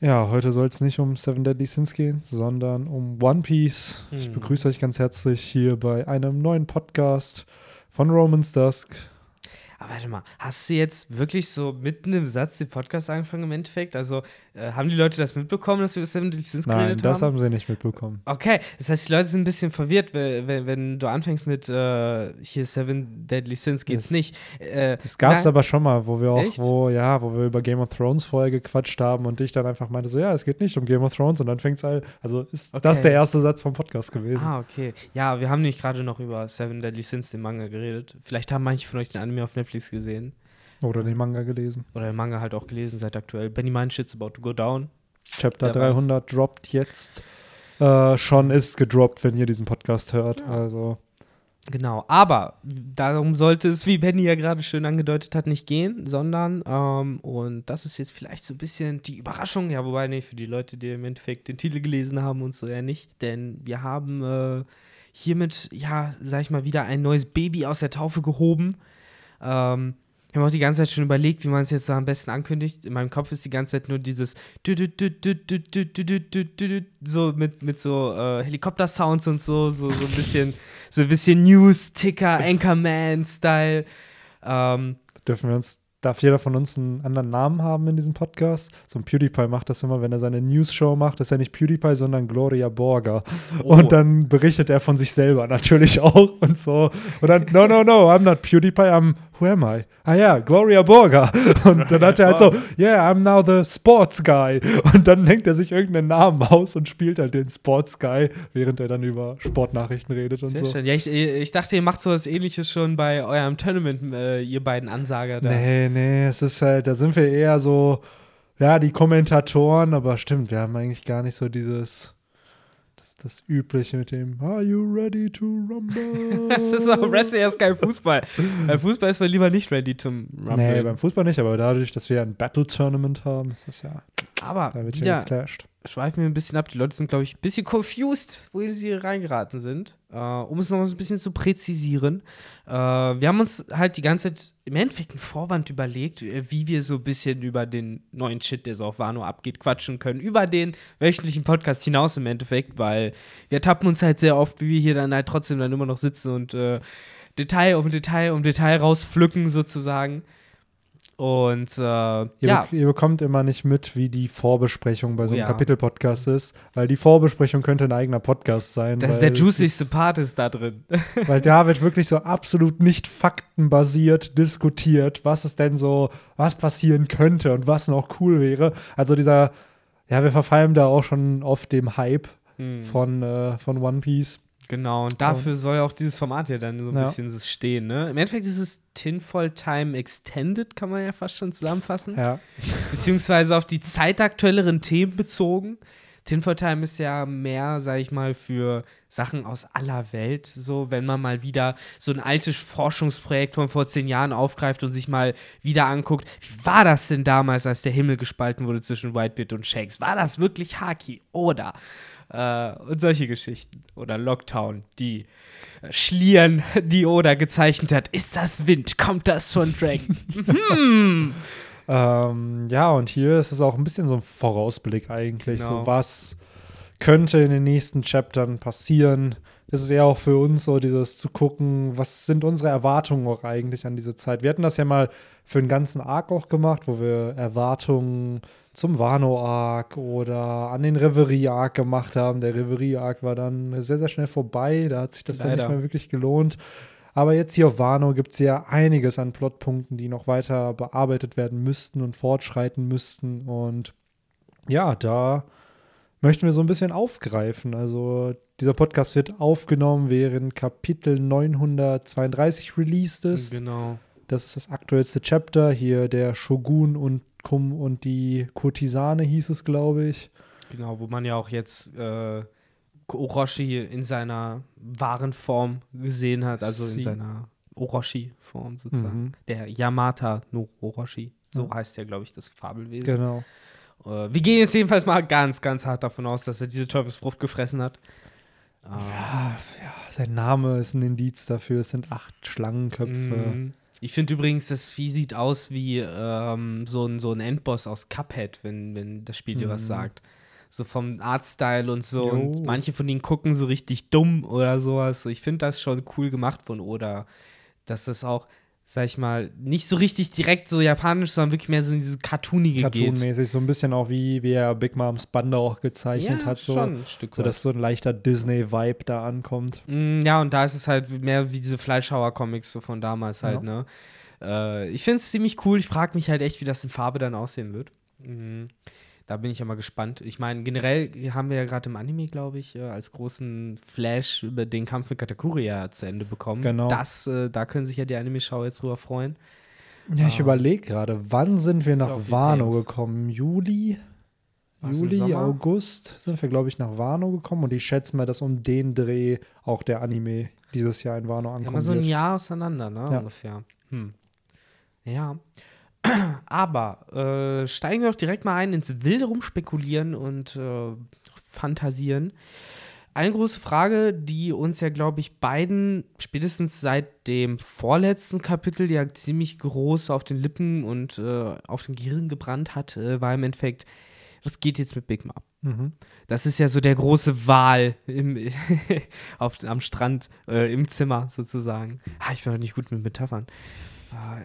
Ja, heute soll es nicht um Seven Deadly Sins gehen, sondern um One Piece. Ich Hm. begrüße euch ganz herzlich hier bei einem neuen Podcast von Romans Dusk. Aber warte mal, hast du jetzt wirklich so mitten im Satz den Podcast angefangen im Endeffekt? Also äh, haben die Leute das mitbekommen, dass wir Seven Deadly Sins Nein, geredet das haben? haben sie nicht mitbekommen. Okay, das heißt, die Leute sind ein bisschen verwirrt, wenn, wenn, wenn du anfängst mit äh, hier Seven Deadly Sins geht's Das- nicht. Äh, Das gab es na- aber schon mal, wo wir auch, Echt? wo, ja, wo wir über Game of Thrones vorher gequatscht haben und ich dann einfach meinte, so, ja, es geht nicht um Game of Thrones und dann fängt es halt, also ist das Okay. der erste Satz vom Podcast gewesen. Ah, okay. Ja, wir haben nämlich gerade noch über Seven Deadly Sins, den Manga, geredet. Vielleicht haben manche von euch den Anime auf Netflix gesehen. Oder den Manga gelesen. Oder den Manga halt auch gelesen seit aktuell. Benny Mine Shit's about to go down. Chapter weiß. 300 droppt jetzt. Äh, schon ist gedroppt, wenn ihr diesen Podcast hört. Ja. Also, Genau, aber darum sollte es, wie Benny ja gerade schön angedeutet hat, nicht gehen, sondern, ähm, und das ist jetzt vielleicht so ein bisschen die Überraschung, ja, wobei, nee, für die Leute, die im Endeffekt den Titel gelesen haben und so ja nicht, denn wir haben äh, hiermit, ja, sag ich mal, wieder ein neues Baby aus der Taufe gehoben. Ähm, habe auch die ganze Zeit schon überlegt, wie man es jetzt so am besten ankündigt. In meinem Kopf ist die ganze Zeit nur dieses so mit, mit so äh, Helikopter-Sounds und so, so, so ein bisschen, so ein bisschen News-Ticker, Anchorman-Style. Ähm, Dürfen wir uns Darf jeder von uns einen anderen Namen haben in diesem Podcast? So ein PewDiePie macht das immer, wenn er seine News-Show macht, ist er nicht PewDiePie, sondern Gloria Borger. Oh. Und dann berichtet er von sich selber natürlich auch und so. Und dann, no, no, no, I'm not PewDiePie, I'm who am I? Ah ja, Gloria Borger. Und dann hat er halt so, yeah, I'm now the Sports Guy. Und dann denkt er sich irgendeinen Namen aus und spielt halt den Sports Guy, während er dann über Sportnachrichten redet und Sehr so. schön. Ja, ich, ich dachte, ihr macht sowas ähnliches schon bei eurem Tournament, äh, ihr beiden Ansager da. Nee, nee, es ist halt, da sind wir eher so, ja, die Kommentatoren, aber stimmt, wir haben eigentlich gar nicht so dieses, das, das Übliche mit dem, are you ready to rumble? Das ist auch Wrestling ist kein Fußball. Bei Fußball ist man lieber nicht ready zum Rumble. Nee, beim Fußball nicht, aber dadurch, dass wir ein Battle-Tournament haben, ist das ja, Aber da wird wieder schweifen wir ein bisschen ab. Die Leute sind, glaube ich, ein bisschen confused, wohin sie reingeraten sind. Äh, um es noch ein bisschen zu präzisieren. Äh, wir haben uns halt die ganze Zeit im Endeffekt einen Vorwand überlegt, äh, wie wir so ein bisschen über den neuen Shit, der so auf Wano abgeht, quatschen können. Über den wöchentlichen Podcast hinaus im Endeffekt, weil wir tappen uns halt sehr oft, wie wir hier dann halt trotzdem dann immer noch sitzen und äh, Detail um Detail um Detail rauspflücken sozusagen. Und äh, Ihr, ja, bek- ihr bekommt immer nicht mit, wie die Vorbesprechung bei so einem ja. Kapitel-Podcast ist, weil die Vorbesprechung könnte ein eigener Podcast sein. das ist der juicigste Part ist da drin. Weil da wird wirklich so absolut nicht faktenbasiert diskutiert, was es denn so, was passieren könnte und was noch cool wäre. Also dieser, ja, wir verfallen da auch schon auf dem Hype Hm. von, äh, von One Piece. Genau, und dafür soll auch dieses Format ja dann so ein Ja. bisschen stehen, ne? Im Endeffekt ist es Tinfoil Time Extended, kann man ja fast schon zusammenfassen. Ja, Beziehungsweise auf die zeitaktuelleren Themen bezogen. Tinfoil Time ist ja mehr, sag ich mal, für Sachen aus aller Welt. So, wenn man mal wieder so ein altes Forschungsprojekt von vor zehn Jahren aufgreift und sich mal wieder anguckt, wie war das denn damals, als der Himmel gespalten wurde zwischen Whitebeard und Shakes? War das wirklich Haki? Oder? Äh, und solche Geschichten. Oder Lockdown, die äh, Schlieren, die Oda gezeichnet hat. Ist das Wind? Kommt das von Dragon? hm. ähm, ja, und hier ist es auch ein bisschen so ein Vorausblick eigentlich. Genau. So, was könnte in den nächsten Chaptern passieren? Das ist eher auch für uns so dieses zu gucken, was sind unsere Erwartungen auch eigentlich an diese Zeit. Wir hatten das ja mal für einen ganzen Arc auch gemacht, wo wir Erwartungen zum Wano-Arc oder an den Reverie-Arc gemacht haben. Der Reverie-Arc war dann sehr, sehr schnell vorbei. Da hat sich das dann Leider. nicht mehr wirklich gelohnt. Aber jetzt hier auf Wano gibt es ja einiges an Plotpunkten, die noch weiter bearbeitet werden müssten und fortschreiten müssten. Und ja, da möchten wir so ein bisschen aufgreifen. Also dieser Podcast wird aufgenommen, während Kapitel 932 released ist. Genau. Das ist das aktuellste Chapter. Hier der Shogun und Kum und die Kurtisane hieß es, glaube ich. Genau, wo man ja auch jetzt äh, Orochi in seiner wahren Form gesehen hat, also in Sie- seiner Orochi-Form sozusagen. Mhm. Der Yamata no Orochi, so Ja. heißt ja, glaube ich, das Fabelwesen. Genau. Äh, wir gehen jetzt jedenfalls mal ganz, ganz hart davon aus, dass er diese Teufelsfrucht gefressen hat. Ähm, Ja, ja, sein Name ist ein Indiz dafür. Es sind acht Schlangenköpfe. mhm. Ich finde übrigens, das Vieh sieht aus wie ähm, so, ein, so ein Endboss aus Cuphead, wenn, wenn das Spiel dir was Mhm. sagt. So vom Artstyle und so. Jo. Und manche von ihnen gucken so richtig dumm oder sowas. Ich finde das schon cool gemacht von Oda. Dass das auch, sag ich mal, nicht so richtig direkt so japanisch, sondern wirklich mehr so in diese cartoonige geht. Cartoonmäßig, so ein bisschen auch wie, wie er Big Moms Bande auch gezeichnet hat. So, schon ein Stück so dass so ein leichter Disney-Vibe da ankommt. Mm, Ja, und da ist es halt mehr wie diese Fleischhauer-Comics so von damals halt, ne? Äh, ich finde es ziemlich cool. Ich frage mich halt echt, wie das in Farbe dann aussehen wird. Mhm. Da bin ich ja mal gespannt. Ich meine, generell haben wir ja gerade im Anime, glaube ich, äh, als großen Flash über den Kampf mit Katakuri ja zu Ende bekommen. Genau. Das, äh, da können sich ja die Anime-Schauer jetzt drüber freuen. Ja, ich Ah. überlege gerade, wann sind wir nach Wano gekommen? Juli? War's im Juli? August sind wir, glaube ich, nach Wano gekommen und ich schätze mal, dass um den Dreh auch der Anime dieses Jahr in Wano Ja, ankommen mal so ein. Jahr auseinander, ne? Ja. Ungefähr. Hm. Ja. Aber äh, steigen wir doch direkt mal ein ins wilde Rumspekulieren und äh, Fantasieren. Eine große Frage, die uns ja, glaube ich, beiden spätestens seit dem vorletzten Kapitel ja ziemlich groß auf den Lippen und äh, auf dem Gehirn gebrannt hat, äh, war im Endeffekt, was geht jetzt mit Big Mom? Mhm. Das ist ja so der große Wal im, auf, am Strand, äh, im Zimmer sozusagen. Ah, ich bin doch nicht gut mit Metaphern.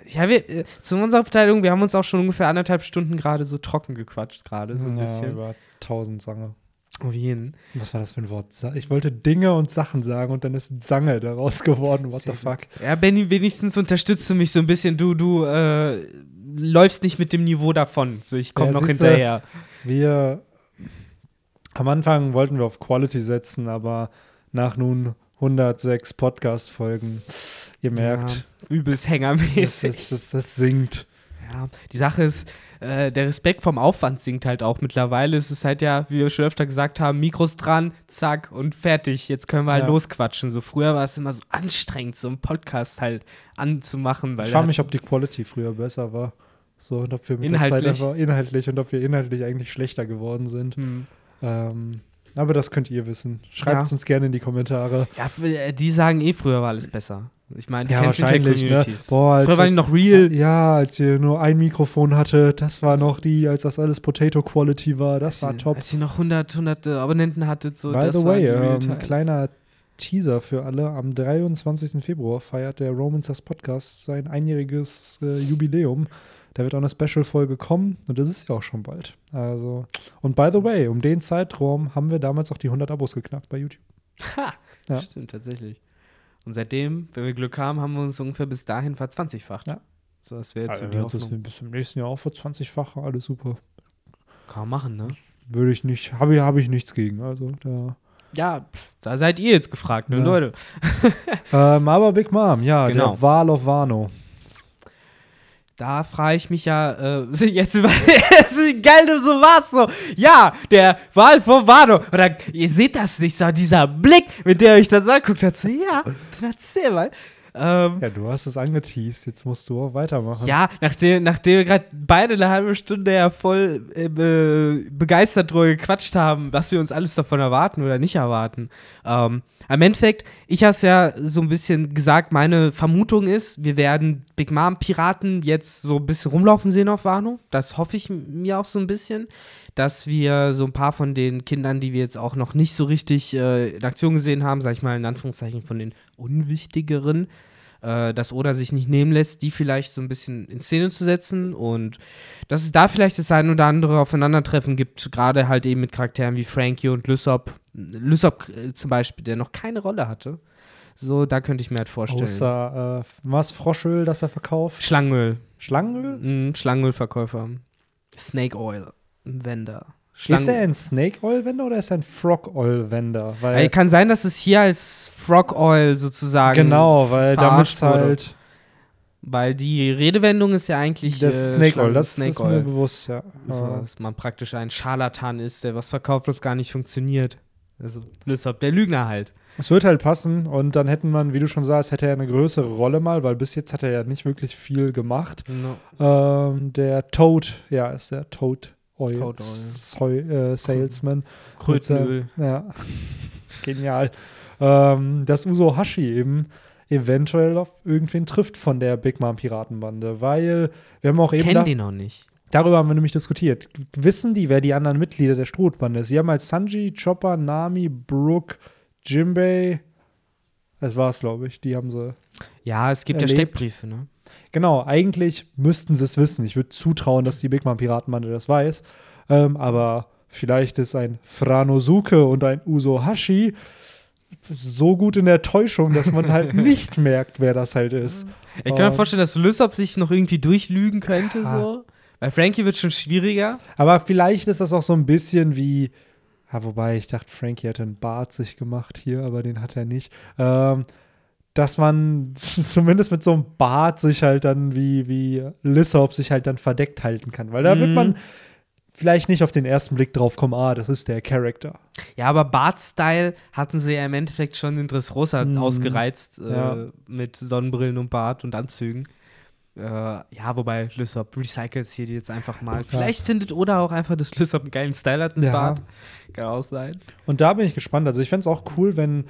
Ja, wir, äh, zu unserer Verteidigung, wir haben uns auch schon ungefähr anderthalb Stunden gerade so trocken gequatscht, gerade so ein ja, bisschen. über tausend Sange. Auf jeden. Was war das für ein Wort? Ich wollte Dinge und Sachen sagen und dann ist Zange daraus geworden. What the Sehr fuck? Ja, Benny, wenigstens unterstützt du mich so ein bisschen. Du, du äh, läufst nicht mit dem Niveau davon. So, ich komme Ja, noch siehste, hinterher. Wir am Anfang wollten wir auf Quality setzen, aber nach nun 106 Podcast-Folgen, ihr merkt, Ja, übelst hängermäßig. es, es, es sinkt. Ja, die Sache ist, äh, der Respekt vom Aufwand sinkt halt auch. Mittlerweile ist es halt ja, wie wir schon öfter gesagt haben, Mikros dran, zack und fertig. Jetzt können wir halt Ja. losquatschen. So früher war es immer so anstrengend, so einen Podcast halt anzumachen. Weil Ich der frage mich, ob die Quality früher besser war. So, und ob wir mit der Inhaltlich. Zeit einfach inhaltlich und ob wir inhaltlich eigentlich schlechter geworden sind. hm. Ähm, aber das könnt ihr wissen. Schreibt Ja. es uns gerne in die Kommentare. Ja, äh, die sagen eh, früher war alles besser. Ich meine, du Ja, wahrscheinlich, ne? Boah, als, Früher waren die noch real. ja, als ihr nur ein Mikrofon hatte, das war noch die, als das alles Potato Quality war, das war als, top. Als ihr noch 100, 100 Abonnenten hattet. So, By the way, die ähm, kleiner Teaser für alle. Am 23. Februar feiert der Romans das Podcast sein einjähriges äh, Jubiläum. Da wird auch eine Special-Folge kommen und das ist ja auch schon bald. Also, und by the way, um den Zeitraum haben wir damals auch die 100 Abos geknackt bei YouTube. Ha, Ja. Stimmt, tatsächlich. Und seitdem, wenn wir Glück haben, haben wir uns ungefähr bis dahin verzwanzigfacht. Ja. So, das wäre jetzt Also, so die Hoffnung. bis zum nächsten Jahr auch für 20-fache, alles super. Kann man machen, ne? Würde ich nicht, habe ich, hab ich nichts gegen. Also, da. Ja, da seid ihr jetzt gefragt, ne, Ja. Leute. Ähm, aber Big Mom, ja, Genau. der Wal of Wano. Da frage ich mich ja, äh, jetzt über. geil so warst, so. Ja, der Wahl von Wano. Oder ihr seht das nicht, so dieser Blick, mit der euch das anguckt hat. So, ja, dann erzähl mal. Ähm, Ja, du hast es angeteased, jetzt musst du auch weitermachen. Ja, nachdem, nachdem wir gerade beide eine halbe Stunde ja voll äh, be- begeistert drüber gequatscht haben, was wir uns alles davon erwarten oder nicht erwarten. Ähm, Im Endeffekt, ich habe es ja so ein bisschen gesagt, meine Vermutung ist, wir werden Big Mom Piraten jetzt so ein bisschen rumlaufen sehen auf Wano. Das hoffe ich mir auch so ein bisschen, dass wir so ein paar von den Kindern, die wir jetzt auch noch nicht so richtig äh, in Aktion gesehen haben, sag ich mal in Anführungszeichen von den unwichtigeren, äh, dass Oda sich nicht nehmen lässt, die vielleicht so ein bisschen in Szene zu setzen und dass es da vielleicht das ein oder andere Aufeinandertreffen gibt, gerade halt eben mit Charakteren wie Frankie und Lysop. Lysop äh, zum Beispiel, der noch keine Rolle hatte. So, da könnte ich mir halt vorstellen. Außer, äh, was, Froschöl, das er verkauft? Schlangenöl. Schlangenöl? Mhm, Schlangenölverkäufer. Snake Oil. Vendor. Ist er ein Snake Oil Vendor oder ist er ein Frog Oil Vendor? Weil, Ey, kann sein, dass es hier als Frog Oil sozusagen. genau, weil damit halt Weil die Redewendung ist ja eigentlich. das äh, Snake Oil, Schlangen- das Snake ist mir Oil. bewusst, ja. Also, dass man praktisch ein Scharlatan ist, der was verkauft, was gar nicht funktioniert. Also, Lysop, der Lügner halt. Es wird halt passen und dann hätten man, wie du schon sagst, hätte er eine größere Rolle mal, weil bis jetzt hat er ja nicht wirklich viel gemacht. Ähm, der Toad, ja, ist der Toad Oil, Toad Oil. Soy, äh, Salesman. Krötenöl. Ja, genial. Ähm, dass Uso Hashi eben eventuell auf irgendwen trifft von der Big Mom Piratenbande, weil wir haben auch eben Kennen die noch nicht. darüber haben wir nämlich diskutiert. Wissen die, wer die anderen Mitglieder der Strohbande ist? Sie haben als Sanji, Chopper, Nami, Brooke, Jimbei, das war's, glaube ich, die haben sie. Ja, es gibt ja Erlebt. Steckbriefe, ne? Genau, eigentlich müssten sie es wissen. Ich würde zutrauen, dass die Big Mom Piratenbande das weiß. Ähm, aber vielleicht ist ein Franosuke und ein Usohashi so gut in der Täuschung, dass man halt nicht merkt, wer das halt ist. Ich kann mir Und- vorstellen, dass Lysop sich noch irgendwie durchlügen könnte, Ja. so. Bei Frankie wird schon schwieriger. Aber vielleicht ist das auch so ein bisschen wie, ja, wobei ich dachte, Frankie hätte einen Bart sich gemacht hier, aber den hat er nicht. Ähm, dass man zumindest mit so einem Bart sich halt dann wie, wie Lissop sich halt dann verdeckt halten kann. Weil da wird Mhm. man vielleicht nicht auf den ersten Blick drauf kommen, ah, das ist der Charakter. Ja, aber Bart-Style hatten sie ja im Endeffekt schon in Dressrosa Mhm. ausgereizt äh, Ja. mit Sonnenbrillen und Bart und Anzügen. Äh, ja, wobei Lysop recycelt hier jetzt einfach mal. Vielleicht findet Oda auch einfach, dass Lysop einen geilen Style hat mit Ja. Bart. Kann auch sein. Und da bin ich gespannt. Also ich fände es auch cool, wenn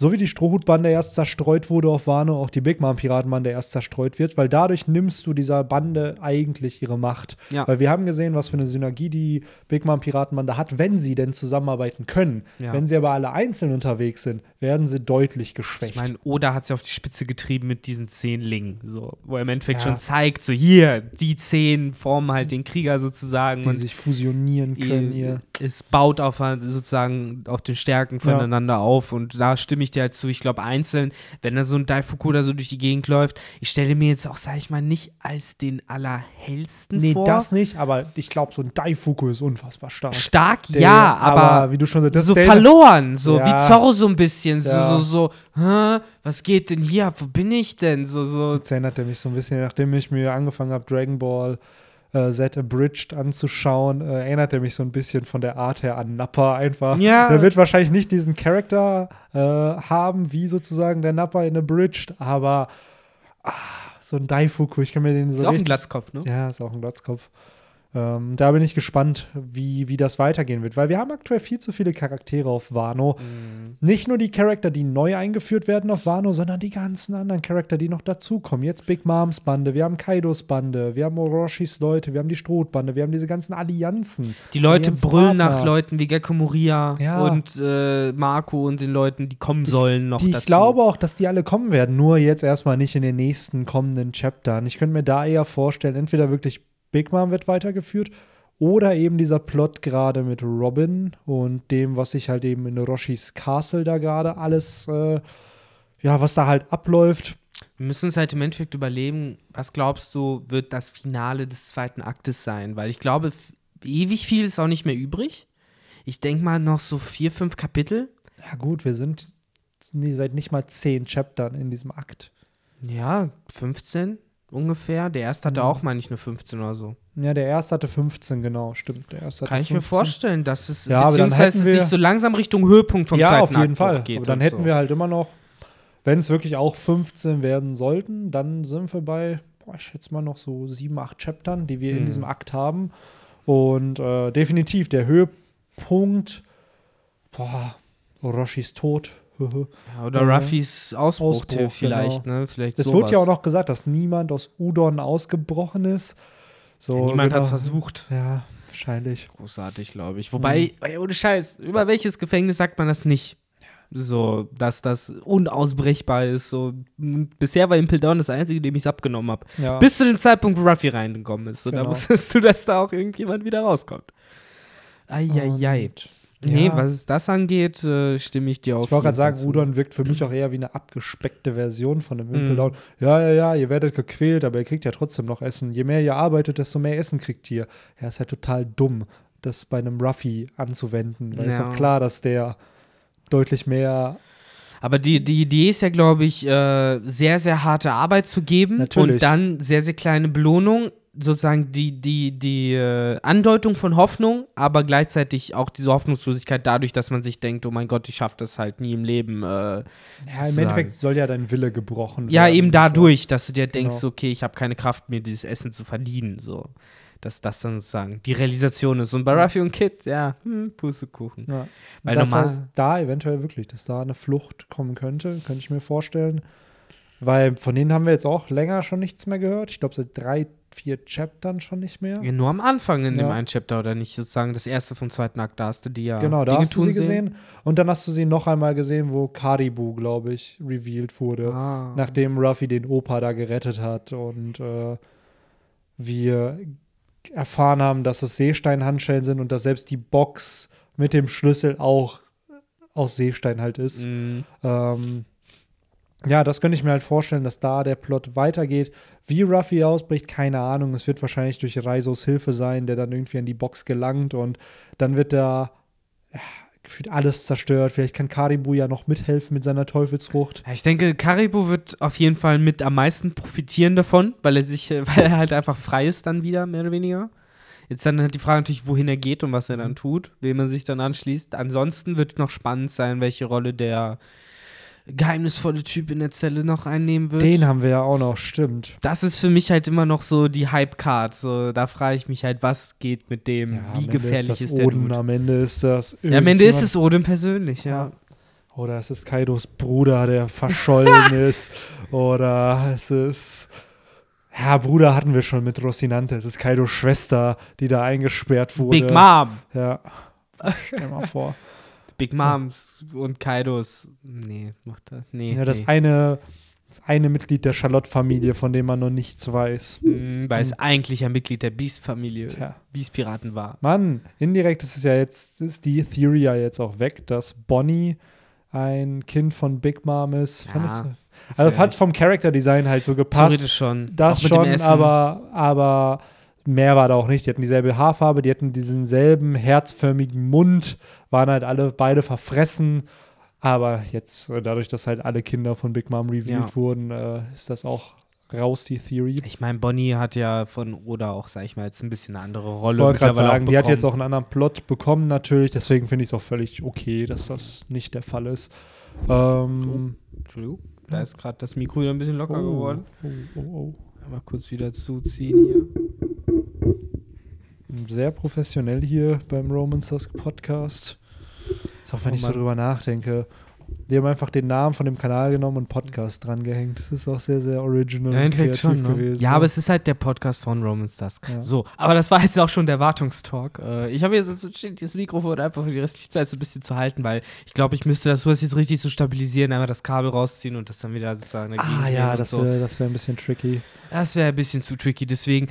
so wie die Strohhutbande erst zerstreut wurde auf Wano, auch die Big Mom Piratenbande erst zerstreut wird, weil dadurch nimmst du dieser Bande eigentlich ihre Macht. Ja. Weil wir haben gesehen, was für eine Synergie die Big Mom Piratenbande hat, wenn sie denn zusammenarbeiten können. Ja. Wenn sie aber alle einzeln unterwegs sind, werden sie deutlich geschwächt. Ich meine, Oda hat es ja auf die Spitze getrieben mit diesen zehn Lingen, so, wo er im Endeffekt Ja. schon zeigt, so hier, die zehn formen halt den Krieger sozusagen. die und sich fusionieren können hier. es baut auf sozusagen auf den Stärken voneinander auf und da stimme ich dir halt zu. Ich glaube einzeln, wenn da so ein Daifuku da so durch die Gegend läuft, ich stelle mir jetzt auch, sag ich mal, nicht als den allerhellsten Nee, vor. das nicht, aber ich glaube, so ein Daifuku ist unfassbar stark. Stark, Der- ja, aber, wie du schon das so verloren, so Ja. wie Zorro so ein bisschen, Ja. so, so, so, hä, was geht denn hier, ab? wo bin ich denn, so, so, Jetzt erinnert er mich so ein bisschen, nachdem ich mir angefangen habe, Dragon Ball äh, Z Abridged anzuschauen, äh, erinnert er mich so ein bisschen von der Art her an Nappa einfach. Ja. Der wird wahrscheinlich nicht diesen Charakter äh, haben, wie sozusagen der Nappa in Abridged, aber ah, so ein Daifuku, ich kann mir den so ist auch ein richtig- Glatzkopf, ne? Ja, ist auch ein Glatzkopf. Ähm, da bin ich gespannt, wie, wie das weitergehen wird, weil wir haben aktuell viel zu viele Charaktere auf Wano. Mhm. Nicht nur die Charakter, die neu eingeführt werden auf Wano, sondern die ganzen anderen Charakter, die noch dazukommen. Jetzt Big Moms Bande, wir haben Kaidos Bande, wir haben Orochis Leute, wir haben die Strohbande, wir haben diese ganzen Allianzen. Die Leute Jens brüllen nach Partner. Leuten wie Gekko Moria Ja. und äh, Marco und den Leuten, die kommen sollen noch Die, ich dazu. glaube auch, dass die alle kommen werden, nur jetzt erstmal nicht in den nächsten kommenden Chaptern. Ich könnte mir da eher vorstellen, entweder wirklich Big Mom wird weitergeführt oder eben dieser Plot gerade mit Robin und dem, was sich halt eben in Orochis Castle da gerade alles, äh, ja, was da halt abläuft. Wir müssen uns halt im Endeffekt überlegen, was glaubst du, wird das Finale des zweiten Aktes sein? Weil ich glaube, ewig viel ist auch nicht mehr übrig. Ich denke mal noch so vier, fünf Kapitel. Ja, gut, wir sind seit nicht mal zehn Chaptern in diesem Akt. Ja, 15 ungefähr. Der erste hatte Mhm. auch mal nicht nur 15 oder so. Ja, der erste hatte 15, genau, stimmt. Der erste Kann ich mir 15. vorstellen, dass es Ja, aber dann hätten es wir- sich so langsam Richtung Höhepunkt vom ja, auf jeden Fall. geht Aber dann hätten so. wir halt immer noch, wenn es wirklich auch 15 werden sollten, dann sind wir bei, boah, ich schätze mal noch so sieben, acht Chaptern, die wir in Mhm. diesem Akt haben. Und äh, definitiv der Höhepunkt, boah, Orochis Tod. Ja, oder äh, Ruffys Ausbruch, Ausbruch, vielleicht, ne? Vielleicht Es sowas. wird ja auch noch gesagt, dass niemand aus Udon ausgebrochen ist. So, Ja, niemand hat es genau. versucht. Ja, wahrscheinlich. Großartig, glaube ich. Wobei, ey, ohne Scheiß, über welches Gefängnis sagt man das nicht? So, dass das unausbrechbar ist. So, bisher war Impel Down das Einzige, dem ich es abgenommen habe. Ja. Bis zu dem Zeitpunkt, wo Ruffy reingekommen ist. So, da Genau. wusstest du, dass da auch irgendjemand wieder rauskommt. Eieiei. Und, Nee, ja. was das angeht, äh, stimme ich dir auf. Ich wollte gerade sagen, zu. Udon wirkt für mich auch eher wie eine abgespeckte Version von dem Mhm. Impel Down. Ja, ja, ja, ihr werdet gequält, aber ihr kriegt ja trotzdem noch Essen. Je mehr ihr arbeitet, desto mehr Essen kriegt ihr. Ja, ist halt total dumm, das bei einem Ruffy anzuwenden. Weil ist Ja. doch klar, dass der deutlich mehr. Aber die, die Idee ist ja, glaube ich, äh, sehr, sehr harte Arbeit zu geben Natürlich. und dann sehr, sehr kleine Belohnung. Sozusagen die, die, die äh, Andeutung von Hoffnung, aber gleichzeitig auch diese Hoffnungslosigkeit dadurch, dass man sich denkt, oh mein Gott, ich schaffe das halt nie im Leben. Äh, Ja, im. Endeffekt soll ja dein Wille gebrochen Ja, werden. eben So. dadurch, dass du dir denkst, Genau. okay, ich habe keine Kraft mehr, dieses Essen zu verdienen. So. Dass das dann sozusagen die Realisation ist. Und bei Ruffy und Kid, ja, hm, Pustekuchen. Ja. Weil das heißt, da eventuell wirklich, dass da eine Flucht kommen könnte, könnte ich mir vorstellen. Weil von denen haben wir jetzt auch länger schon nichts mehr gehört. Ich glaube, seit drei, vier Chaptern schon nicht mehr. Ja, nur am Anfang in dem Ja. einen Chapter oder nicht sozusagen das erste vom zweiten Akt, da hast du die ja Genau, da Dinge hast du sie sehen. gesehen. Und dann hast du sie noch einmal gesehen, wo Karibu, glaube ich, revealed wurde. Ah. Nachdem Ruffy den Opa da gerettet hat und äh, wir erfahren haben, dass es Seesteinhandschellen sind und dass selbst die Box mit dem Schlüssel auch aus Seestein halt ist. Mhm. Ähm, ja, das könnte ich mir halt vorstellen, dass da der Plot weitergeht. Wie Ruffy ausbricht, keine Ahnung. Es wird wahrscheinlich durch Reisos Hilfe sein, der dann irgendwie an die Box gelangt und dann wird da gefühlt alles zerstört. Vielleicht kann Karibu ja noch mithelfen mit seiner Teufelsfrucht. Ich denke, Karibu wird auf jeden Fall mit am meisten profitieren davon, weil er sich, weil er halt einfach frei ist dann wieder, mehr oder weniger. Jetzt dann halt die Frage natürlich, wohin er geht und was er dann tut, wem er sich dann anschließt. Ansonsten wird noch spannend sein, welche Rolle der geheimnisvolle Typ in der Zelle noch einnehmen wird. Den haben wir ja auch noch, stimmt. das ist für mich halt immer noch so die Hype-Card. So, da frage ich mich halt, was geht mit dem? Ja, Wie gefährlich ist, ist, das der Oden, Dude? am Ende ist das Ja, am Ende ist es Odin persönlich, ja. Oder es ist Kaidos Bruder, der verschollen ist. Oder es ist. Ja, Bruder hatten wir schon mit Rocinante. Es ist Kaidos Schwester, die da eingesperrt wurde. Big Mom. Ja. Stell mal vor. Big Moms und Kaidos. Nee, macht er. Nee. Ja, das nee. eine, das eine Mitglied der Charlotte-Familie, von dem man noch nichts weiß. Mm, Weil es eigentlich ein Mitglied der Beast-Familie. Beast-Piraten war. Mann, indirekt ist es ja jetzt, ist die Theory ja jetzt auch weg, dass Bonnie ein Kind von Big Mom ist. Ja, Fandest du- also ja hat vom Charakter-Design halt so gepasst. Theoretisch schon. Das schon, aber, aber mehr war da auch nicht. Die hatten dieselbe Haarfarbe, die hatten diesen selben herzförmigen Mund, waren halt alle beide verfressen. Aber jetzt, äh, dadurch, dass halt alle Kinder von Big Mom revealed Ja. wurden, äh, ist das auch raus, die Theory. Ich meine, Bonnie hat ja von Oda auch, sag ich mal, jetzt ein bisschen eine andere Rolle. Ich wollte gerade sagen, die hat jetzt auch einen anderen Plot bekommen, natürlich. Deswegen finde ich es auch völlig okay, dass das nicht der Fall ist. Ähm, Entschuldigung, da ist gerade das Mikro wieder ein bisschen locker oh, geworden. oh, oh, Mal kurz wieder zuziehen hier. Sehr professionell hier beim Roman Susk Podcast. Ist auch wenn Oh ich so drüber nachdenke. Wir haben einfach den Namen von dem Kanal genommen und Podcast dran gehängt. Das ist auch sehr, sehr original Ja, und endlich kreativ schon, ne? gewesen. Ja, aber es ist halt der Podcast von Romans Dusk. Ja. So, aber das war jetzt auch schon der Wartungstalk. Äh, ich habe jetzt so das Mikrofon einfach für die restliche Zeit so ein bisschen zu halten, weil ich glaube, ich müsste das sowas jetzt richtig so stabilisieren, einmal das Kabel rausziehen und das dann wieder sozusagen dagegen Ah ja, das so. wäre das wär ein bisschen tricky. Das wäre ein bisschen zu tricky, deswegen.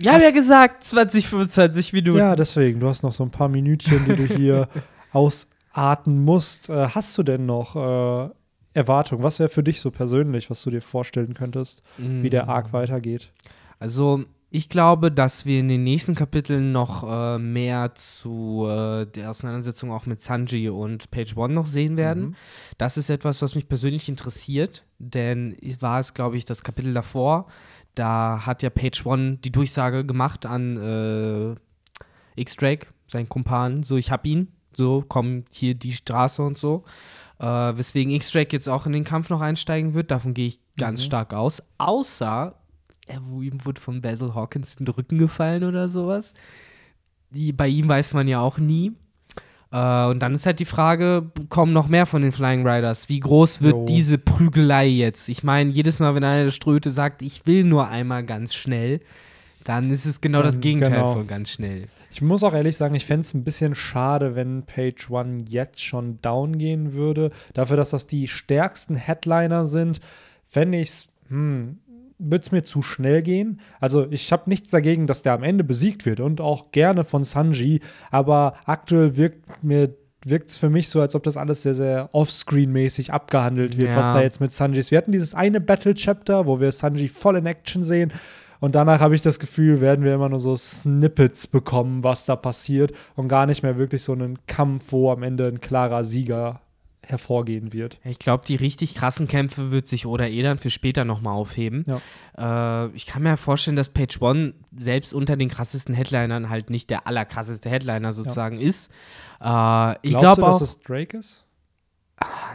Wir haben Hast- ja gesagt, 20, 25 Minuten. Ja, deswegen. Du hast noch so ein paar Minütchen, die du hier ausarten musst. Äh, hast du denn noch äh, Erwartungen? Was wäre für dich so persönlich, was du dir vorstellen könntest, wie der Mm. Arc weitergeht? Also, ich glaube, dass wir in den nächsten Kapiteln noch äh, mehr zu äh, der Auseinandersetzung auch mit Sanji und Page One noch sehen werden. Mhm. Das ist etwas, was mich persönlich interessiert, denn es war es, glaube ich, das Kapitel davor. Da hat ja Page One die Durchsage gemacht an äh, X-Drake, seinen Kumpan, so ich hab ihn, so komm hier die Straße und so. Äh, weswegen X-Drake jetzt auch in den Kampf noch einsteigen wird, davon gehe ich ganz Mhm. stark aus. Außer, er, ihm wurde von Basil Hawkins in den Rücken gefallen oder sowas. Die, bei ihm weiß man ja auch nie. Äh, und dann ist halt die Frage, kommen noch mehr von den Flying Riders? Wie groß wird Jo. diese Prügelei jetzt? Ich meine, jedes Mal, wenn einer der Ströte sagt, ich will nur einmal ganz schnell, dann ist es genau das Dann- Gegenteil genau. von ganz schnell. Ich muss auch ehrlich sagen, ich fände es ein bisschen schade, wenn Page One jetzt schon down gehen würde. Dafür, dass das die stärksten Headliner sind, fände ich es, hm, würde es mir zu schnell gehen. Also ich habe nichts dagegen, dass der am Ende besiegt wird und auch gerne von Sanji, aber aktuell wirkt mir wirkt es für mich so, als ob das alles sehr, sehr Offscreen-mäßig abgehandelt wird, Ja. was da jetzt mit Sanji ist. Wir hatten dieses eine Battle-Chapter, wo wir Sanji voll in Action sehen und danach habe ich das Gefühl, werden wir immer nur so Snippets bekommen, was da passiert und gar nicht mehr wirklich so einen Kampf, wo am Ende ein klarer Sieger hervorgehen wird. Ich glaube, die richtig krassen Kämpfe wird sich Oda eh dann für später nochmal aufheben. Äh, ich kann mir vorstellen, dass Page One selbst unter den krassesten Headlinern halt nicht der allerkrasseste Headliner sozusagen ist. Äh, ich glaube auch. dass es Drake ist?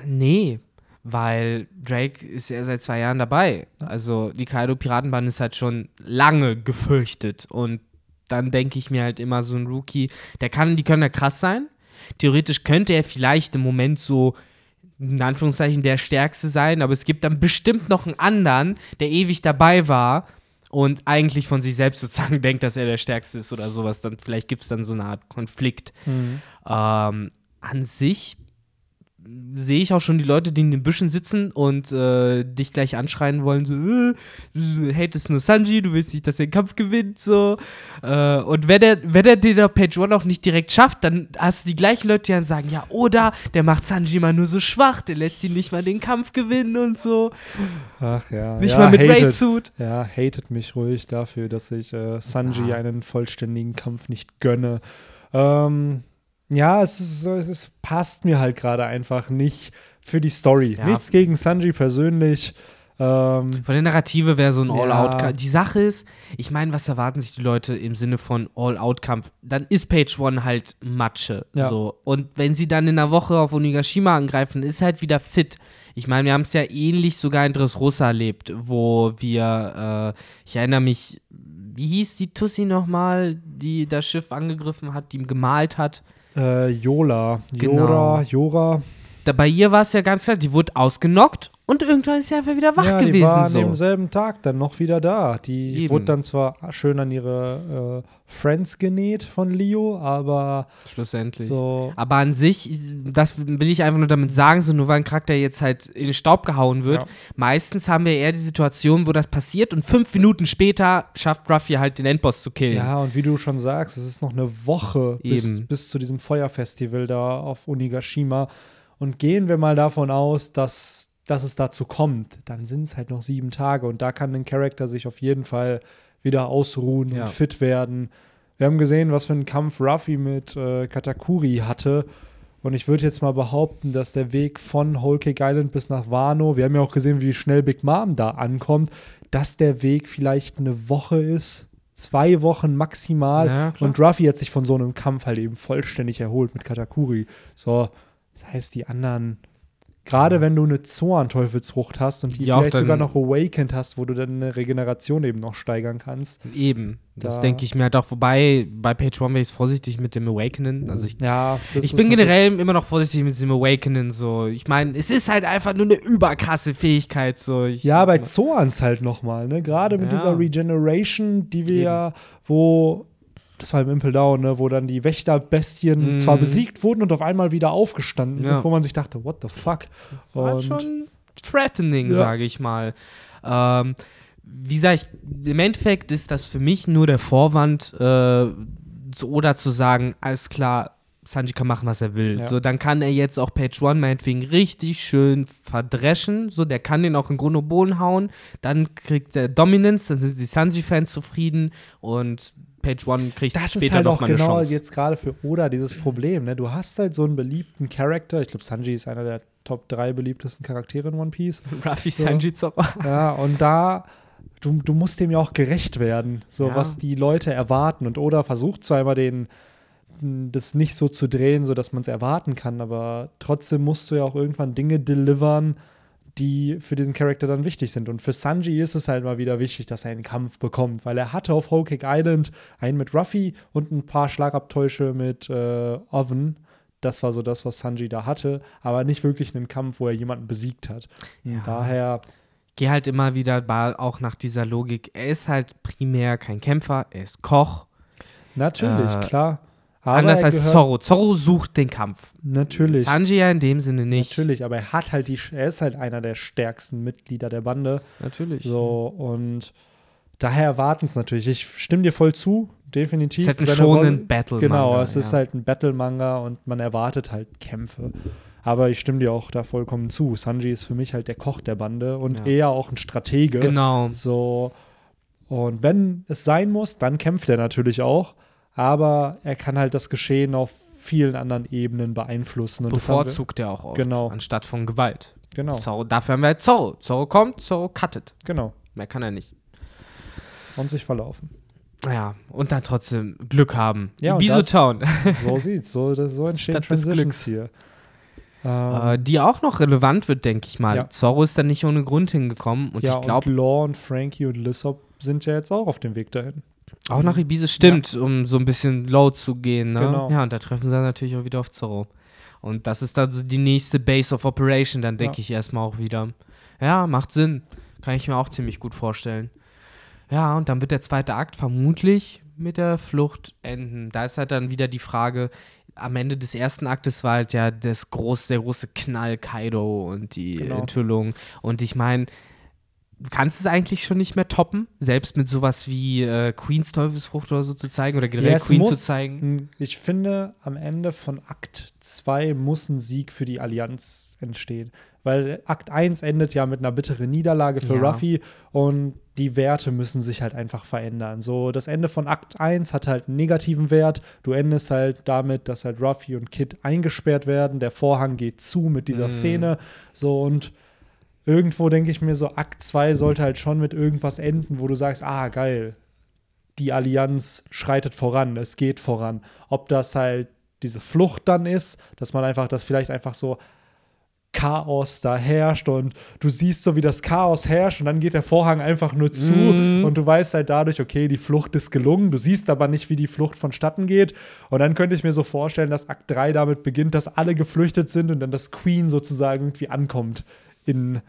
Nee, weil Drake ist ja seit zwei Jahren dabei. Also die Kaido-Piratenbahn ist halt schon lange gefürchtet. Und dann denke ich mir halt immer, so ein Rookie, der kann, die können ja krass sein. Theoretisch könnte er vielleicht im Moment so in Anführungszeichen der Stärkste sein, aber es gibt dann bestimmt noch einen anderen, der ewig dabei war und eigentlich von sich selbst sozusagen denkt, dass er der Stärkste ist oder sowas. Dann vielleicht gibt es dann so eine Art Konflikt. Mhm. Ähm, an sich sehe ich auch schon die Leute, die in den Büschen sitzen und äh, dich gleich anschreien wollen, so, äh, du hatest nur Sanji, du willst nicht, dass er den Kampf gewinnt, so. Äh, und wenn er, wenn er den auf Page One auch nicht direkt schafft, dann hast du die gleichen Leute, die dann sagen, ja, oder der macht Sanji mal nur so schwach, der lässt ihn nicht mal den Kampf gewinnen und so. Ach ja. Nicht ja, mal mit Raid-Suit. Ja, hatet mich ruhig dafür, dass ich äh, Sanji Ja. einen vollständigen Kampf nicht gönne. Ähm, ja, es, ist, so- es ist, passt mir halt gerade einfach nicht für die Story. Ja. Nichts gegen Sanji persönlich. Ähm, Von der Narrative wäre so ein Ja. All-Out-Kampf. Die Sache ist, ich meine, was erwarten sich die Leute im Sinne von All-Out-Kampf? Dann ist Page One halt Matsche. Ja. So. Und wenn sie dann in einer Woche auf Onigashima angreifen, ist halt wieder fit. Ich meine, wir haben es ja ähnlich sogar in Dressrosa erlebt, wo wir, äh, ich erinnere mich, wie hieß die Tussi nochmal, die das Schiff angegriffen hat, die ihm gemalt hat? Äh, Yola. Genau. Jora, Jora. Da, bei ihr war es ja ganz klar, die wurde ausgenockt und irgendwann ist sie einfach wieder wach ja, die gewesen. war an so. demselben Tag dann noch wieder da. Die Eben. wurde dann zwar schön an ihre äh, Friends genäht von Leo, aber Schlussendlich. so. Aber an sich, das will ich einfach nur damit sagen, so nur weil ein Charakter jetzt halt in den Staub gehauen wird, Ja. meistens haben wir eher die Situation, wo das passiert und fünf Minuten später schafft Ruffy halt den Endboss zu killen. Ja, und wie du schon sagst, es ist noch eine Woche bis, Eben. bis zu diesem Feuerfestival da auf Onigashima. Und gehen wir mal davon aus, dass, dass es dazu kommt, dann sind es halt noch sieben Tage und da kann ein Charakter sich auf jeden Fall wieder ausruhen Ja. und fit werden. Wir haben gesehen, was für einen Kampf Ruffy mit äh, Katakuri hatte. Und ich würde jetzt mal behaupten, dass der Weg von Whole Cake Island bis nach Wano, wir haben ja auch gesehen, wie schnell Big Mom da ankommt, dass der Weg vielleicht eine Woche ist, zwei Wochen maximal. Ja, und Ruffy hat sich von so einem Kampf halt eben vollständig erholt mit Katakuri. So, das heißt, die anderen, gerade wenn du eine Zorn-Teufelsfrucht hast und die auch vielleicht sogar noch Awakened hast, wo du dann eine Regeneration eben noch steigern kannst. Eben. Das Da- denke ich mir halt auch. Wobei, bei Page One wäre ich vorsichtig mit dem Awakenen. Also ich, Ja, ich bin generell immer noch vorsichtig mit diesem Awakenen. So. Ich meine, es ist halt einfach nur eine überkrasse Fähigkeit. So. Ich, Ja, bei Zorns halt nochmal, ne? Gerade mit Ja. dieser Regeneration, die wir ja, wo, das war im Impel Down, ne? Wo dann die Wächterbestien Mhm. zwar besiegt wurden und auf einmal wieder aufgestanden Ja. sind, wo man sich dachte, what the fuck? War Und schon threatening, Ja. sage ich mal. Ähm, wie sage ich, im Endeffekt ist das für mich nur der Vorwand, äh, so, oder zu sagen, alles klar, Sanji kann machen, was er will. Ja. So, dann kann er jetzt auch Page One meinetwegen richtig schön verdreschen. So, der kann den auch in Grund und Boden hauen. Dann kriegt er Dominance, dann sind die Sanji-Fans zufrieden und Page One kriegt das später ist halt noch auch mal eine genau Chance. jetzt gerade für Oda dieses Problem, ne? Du hast halt so einen beliebten Charakter, ich glaube, Sanji ist einer der Top 3 beliebtesten Charaktere in One Piece. Ruffy So. Sanji Zopper. Ja, und da, du, du musst dem ja auch gerecht werden, so Ja. was die Leute erwarten. Und Oda versucht zwar immer den, das nicht so zu drehen, so dass man es erwarten kann, aber trotzdem musst du ja auch irgendwann Dinge delivern, die für diesen Charakter dann wichtig sind. Und für Sanji ist es halt mal wieder wichtig, dass er einen Kampf bekommt, weil er hatte auf Whole Cake Island einen mit Ruffy und ein paar Schlagabtäusche mit äh, Oven. Das war so das, was Sanji da hatte, aber nicht wirklich einen Kampf, wo er jemanden besiegt hat. Ja. Daher gehe halt immer wieder auch nach dieser Logik. Er ist halt primär kein Kämpfer, er ist Koch. Natürlich, Äh, klar. Aber Anders er als Zorro. Zorro sucht den Kampf. Natürlich. Sanji ja in dem Sinne nicht. Natürlich, aber er hat halt die, er ist halt einer der stärksten Mitglieder der Bande. Natürlich. So, und daher erwarten es natürlich. Ich stimme dir voll zu, definitiv. Es ist halt ein Seine schonen Rolle- Battle. Genau, es ist ja. halt ein Battle-Manga und man erwartet halt Kämpfe. Aber ich stimme dir auch da vollkommen zu. Sanji ist für mich halt der Koch der Bande und Ja. eher auch ein Stratege. Genau. So, und wenn es sein muss, dann kämpft er natürlich auch. Aber er kann halt das Geschehen auf vielen anderen Ebenen beeinflussen. Und wir- Bevorzugt er auch oft. Genau. Anstatt von Gewalt. Genau, Zorro, dafür haben wir halt Zorro. Zorro kommt, Zorro cuttet. genau. Mehr kann er nicht. Und sich verlaufen. Ja, und dann trotzdem Glück haben. Ja, das- Town. So sieht's. So, das, so entstehen Stadt des Transitions hier. Ähm, äh, die auch noch relevant wird, denke ich mal. Ja. Zorro ist dann nicht ohne Grund hingekommen. Und ja, ich glaube, und Law und Frankie und Lissop sind ja jetzt auch auf dem Weg dahin. Auch nach Ibiza stimmt, um so ein bisschen low zu gehen. Ne? Genau. Ja, und da treffen sie dann natürlich auch wieder auf Zorro. Und das ist dann so die nächste Base of Operation, dann denke Ja. ich erstmal auch wieder. Ja, macht Sinn. Kann ich mir auch ziemlich gut vorstellen. Ja, und dann wird der zweite Akt vermutlich mit der Flucht enden. Da ist halt dann wieder die Frage, am Ende des ersten Aktes war halt ja das groß, der große Knall Kaido und die Genau. Enthüllung. Und ich meine, kannst es eigentlich schon nicht mehr toppen, selbst mit sowas wie äh, Queens Teufelsfrucht oder so zu zeigen oder generell Ja, Queen muss, zu zeigen. Ich finde, am Ende von Akt 2 muss ein Sieg für die Allianz entstehen. Weil Akt 1 endet ja mit einer bitteren Niederlage für Ja. Ruffy und die Werte müssen sich halt einfach verändern. So, das Ende von Akt 1 hat halt einen negativen Wert. Du endest halt damit, dass halt Ruffy und Kid eingesperrt werden. Der Vorhang geht zu mit dieser Mhm. Szene. So und irgendwo denke ich mir so, Akt 2 sollte halt schon mit irgendwas enden, wo du sagst, ah, geil, die Allianz schreitet voran, es geht voran. Ob das halt diese Flucht dann ist, dass man einfach, dass vielleicht einfach so Chaos da herrscht und du siehst so, wie das Chaos herrscht und dann geht der Vorhang einfach nur zu Mhm. und du weißt halt dadurch, okay, die Flucht ist gelungen. Du siehst aber nicht, wie die Flucht vonstatten geht. Und dann könnte ich mir so vorstellen, dass Akt 3 damit beginnt, dass alle geflüchtet sind und dann das Queen sozusagen irgendwie ankommt in, in,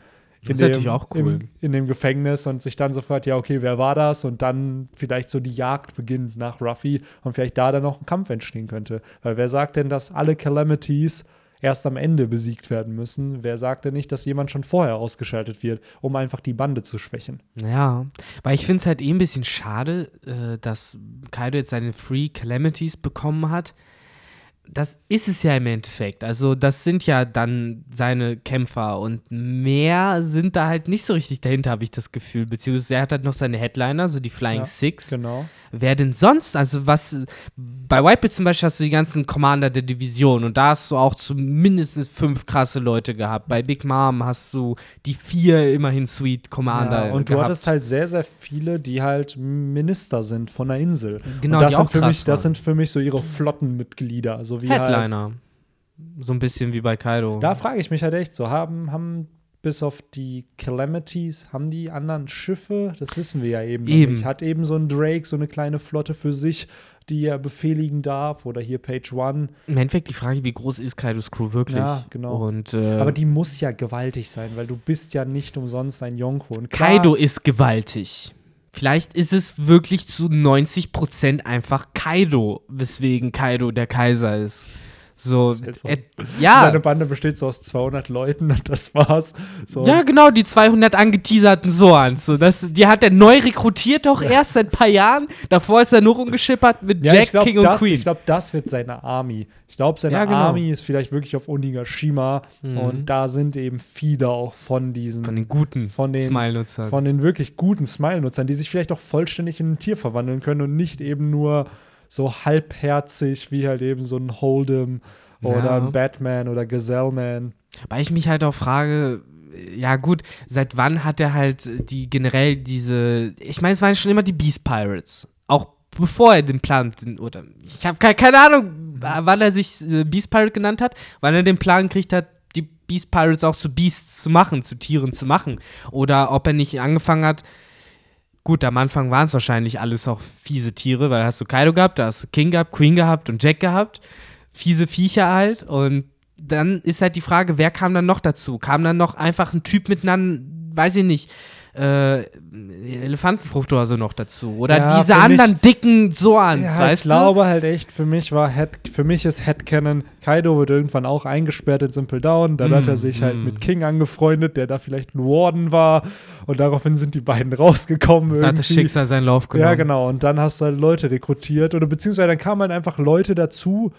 ist dem, natürlich auch cool. im, in dem Gefängnis und sich dann so fragt, ja, okay, wer war das? Und dann vielleicht so die Jagd beginnt nach Ruffy und vielleicht da dann noch ein Kampf entstehen könnte. Weil wer sagt denn, dass alle Calamities erst am Ende besiegt werden müssen? Wer sagt denn nicht, dass jemand schon vorher ausgeschaltet wird, um einfach die Bande zu schwächen? Ja, weil ich finde es halt eh ein bisschen schade, äh, dass Kaido jetzt seine Free Calamities bekommen hat. Das ist es ja im Endeffekt. Also, das sind ja dann seine Kämpfer und mehr sind da halt nicht so richtig dahinter, habe ich das Gefühl. Beziehungsweise er hat halt noch seine Headliner, so die Flying Ja, Six. Genau. Wer denn sonst? Also, was. Bei Whitebeard zum Beispiel hast du die ganzen Commander der Division und da hast du auch zumindest fünf krasse Leute gehabt. Bei Big Mom hast du die vier immerhin Sweet Commander. Ja, und du gehabt. hattest halt sehr, sehr viele, die halt Minister sind von der Insel. Genau, und das die sind auch für krass mich, das sind für mich so ihre Flottenmitglieder. So wie halt, Headliner. So ein bisschen wie bei Kaido. da frage ich mich halt echt so, haben, haben bis auf die Calamities, haben die anderen Schiffe? Das wissen wir ja eben, Eben. Hat eben so ein Drake so eine kleine Flotte für sich, die er befehligen darf? Oder hier Page One. Im Endeffekt die Frage, wie groß ist Kaidos Crew wirklich? Ja, genau. Und äh, Aber die muss ja gewaltig sein, weil du bist ja nicht umsonst ein Yonko. Und klar, Kaido ist gewaltig. Vielleicht ist es wirklich zu 90% einfach Kaido, weswegen Kaido der Kaiser ist. So, so. äh, ja. Seine Bande besteht so aus 200 Leuten und das war's. So. Ja, genau, die 200 angeteaserten Soans. So, das, die hat er neu rekrutiert, doch erst seit ein paar Jahren. Davor ist er nur rumgeschippert mit Ja, Jack, ich glaube, King und das, Queen. ich glaub, das wird seine Army. Ich glaube, seine Ja, genau. Army ist vielleicht wirklich auf Onigashima Mhm. und da sind eben viele auch von diesen, Von den guten Von den- Smile-Nutzern. von den wirklich guten Smile-Nutzern, die sich vielleicht auch vollständig in ein Tier verwandeln können und nicht eben nur so halbherzig wie halt eben so ein Hold'em oder Ja. ein Batman oder Gazelleman. Weil ich mich halt auch frage, ja gut, seit wann hat er halt die generell diese, ich meine, es waren schon immer die Beast Pirates. Auch bevor er den Plan, oder ich habe keine, keine Ahnung, wann er sich äh, Beast Pirate genannt hat, wann er den Plan gekriegt hat, die Beast Pirates auch zu Beasts zu machen, zu Tieren zu machen. Oder ob er nicht angefangen hat, gut, am Anfang waren es wahrscheinlich alles auch fiese Tiere, weil da hast du Kaido gehabt, da hast du King gehabt, Queen gehabt und Jack gehabt. Fiese Viecher halt. Und dann ist halt die Frage, wer kam dann noch dazu? Kam dann noch einfach ein Typ mit einer, weiß ich nicht, äh, Elefantenfrucht oder so noch dazu? Oder Ja, diese für mich- anderen dicken Soans, Ja, ich weißt glaube halt echt, für mich war Head, für mich ist Headcanon, Kaido wird irgendwann auch eingesperrt in Simple Down. Dann hat er Mm, sich halt mm. mit King angefreundet, der da vielleicht ein Warden war. Und daraufhin sind die beiden rausgekommen. du? Da hat das. Schicksal seinen Lauf genommen. Ja, genau. Und dann hast du halt Leute rekrutiert. Oder beziehungsweise dann kamen halt einfach Leute dazu.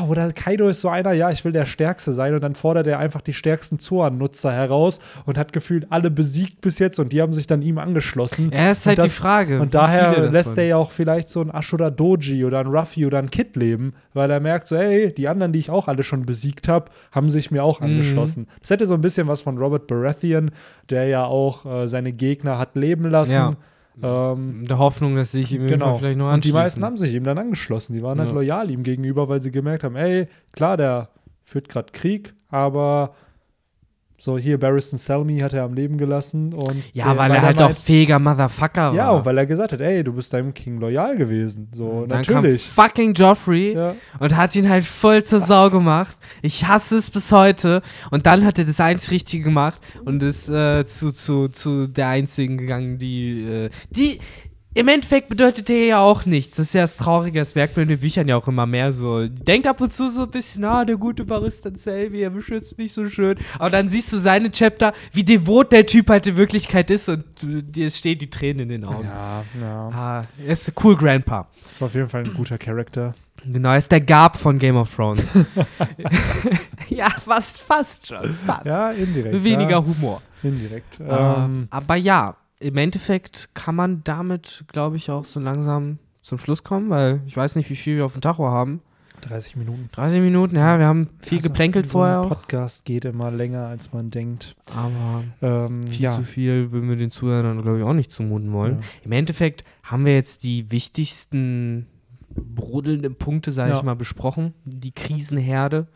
Oh, Oder Kaido ist so einer, ja, ich will der Stärkste sein. Und dann fordert er einfach die stärksten Zoan-Nutzer heraus und hat gefühlt alle besiegt bis jetzt. Und die haben sich dann ihm angeschlossen. Ja, ist halt die das- Frage. Und daher lässt er ja auch vielleicht so ein Ashura Doji oder ein Ruffy oder ein Kid leben, weil er merkt so, ey, die anderen, die ich auch alle schon besiegt habe, haben sich mir auch Mhm. angeschlossen. Das hätte so ein bisschen was von Robert Baratheon, der ja auch äh, seine Gegner hat leben lassen. Ja. Ähm, In der Hoffnung, dass sich ihm genau. vielleicht noch Und die anschließen. meisten haben sich ihm dann angeschlossen. Die waren halt Ja. loyal ihm gegenüber, weil sie gemerkt haben, ey, klar, der führt gerade Krieg, aber So, hier Barristan Selmy hat er am Leben gelassen. Und Ja, weil er halt auch fähiger Motherfucker war. Ja, und weil er gesagt hat, ey, du bist deinem King loyal gewesen. So, dann natürlich. kam fucking Joffrey Ja. und hat ihn halt voll zur Sau gemacht. Ich hasse es bis heute. Und dann hat er das einzig Richtige gemacht und ist äh, zu, zu, zu der einzigen gegangen, die, äh, die im Endeffekt bedeutet er ja auch nichts. Das ist ja das Traurige, das merkt man in den Büchern ja auch immer mehr so. Denkt ab und zu so ein bisschen, ah, der gute Barista Selby, er beschützt mich so schön. Aber dann siehst du seine Chapter, wie devot der Typ halt in Wirklichkeit ist und dir stehen die Tränen in den Augen. Ja, ja. Ah, er ist ein cool Grandpa. Das war auf jeden Fall ein guter Charakter. Genau, er ist der Gab von Game of Thrones. ja, fast, fast schon. Fast. Ja, indirekt. Weniger Ja, Humor. indirekt. Ähm, Ähm, aber ja, im Endeffekt kann man damit, glaube ich, auch so langsam zum Schluss kommen, weil ich weiß nicht, wie viel wir auf dem Tacho haben. 30 Minuten. 30 Minuten, ja, wir haben viel Also, geplänkelt so vorher ein auch. Podcast geht immer länger, als man denkt. Aber Ähm, viel ja. zu viel würden wir den Zuhörern, glaube ich, auch nicht zumuten wollen. Ja. Im Endeffekt haben wir jetzt die wichtigsten brodelnden Punkte, sage Ja. ich mal, besprochen. Die Krisenherde.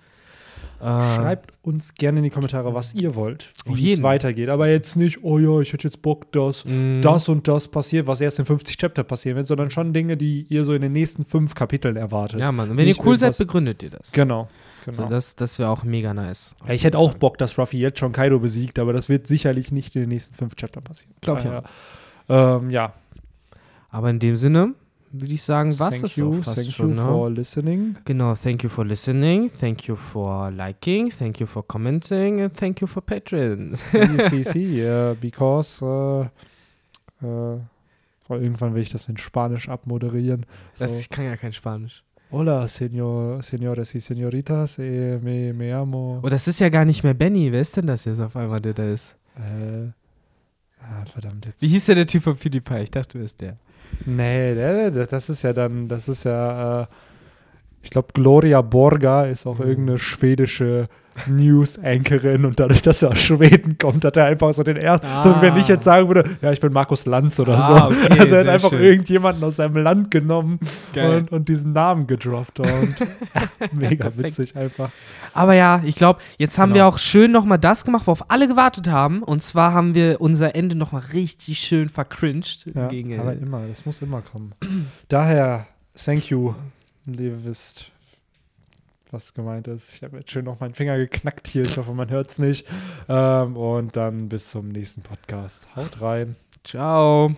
Äh, Schreibt uns gerne in die Kommentare, was ihr wollt, wie es weitergeht. Aber jetzt nicht, oh ja, ich hätte jetzt Bock, dass mh, das und das passiert, was erst in 50 Chapter passieren wird, sondern schon Dinge, die ihr so in den nächsten fünf Kapiteln erwartet. Ja, Mann. Und wenn Nicht ihr cool seid, begründet ihr das. Genau. genau. So, das das wäre auch mega nice. ja, ich hätte auch Bock, dass Ruffy jetzt schon Kaido besiegt, aber das wird sicherlich nicht in den nächsten fünf Chaptern passieren. Glaub ich Daher, Ähm, ja. Aber in dem Sinne würde ich sagen, was thank ist you, fast thank schon, you ne? for listening. Genau, thank you for listening, thank you for liking, thank you for commenting and thank you for Patreon. see, see, uh, because uh, uh, weil irgendwann will ich das mit Spanisch abmoderieren. So. Das, ich kann ja kein Spanisch. Hola, señor, señores y señoritas, eh, me, me amo. Oh, das ist ja gar nicht mehr Benny. Wer ist denn das jetzt auf einmal, der da ist? Äh, ah, verdammt jetzt. Wie hieß denn der Typ von PewDiePie? Ich dachte, du bist der. Nee, das ist ja dann, das ist ja, äh, ich glaube, Gloria Borga ist auch Mhm. irgendeine schwedische News-Anchorin und dadurch, dass er aus Schweden kommt, hat er einfach so den ersten, so wie wenn ich Ah. jetzt sagen würde, ja, ich bin Markus Lanz oder Ah, so. okay, also er hat einfach schön. irgendjemanden aus seinem Land genommen und, und diesen Namen gedroppt und mega witzig einfach. Aber ja, ich glaube, jetzt haben Genau. wir auch schön nochmal das gemacht, worauf alle gewartet haben. Und zwar haben wir unser Ende nochmal richtig schön vercringed. Ja, aber immer, das muss immer kommen. Daher, thank you, ihr wisst, was gemeint ist. Ich habe jetzt schön noch meinen Finger geknackt hier, ich hoffe, man hört es nicht. Ähm, und dann bis zum nächsten Podcast. Haut rein. Ciao.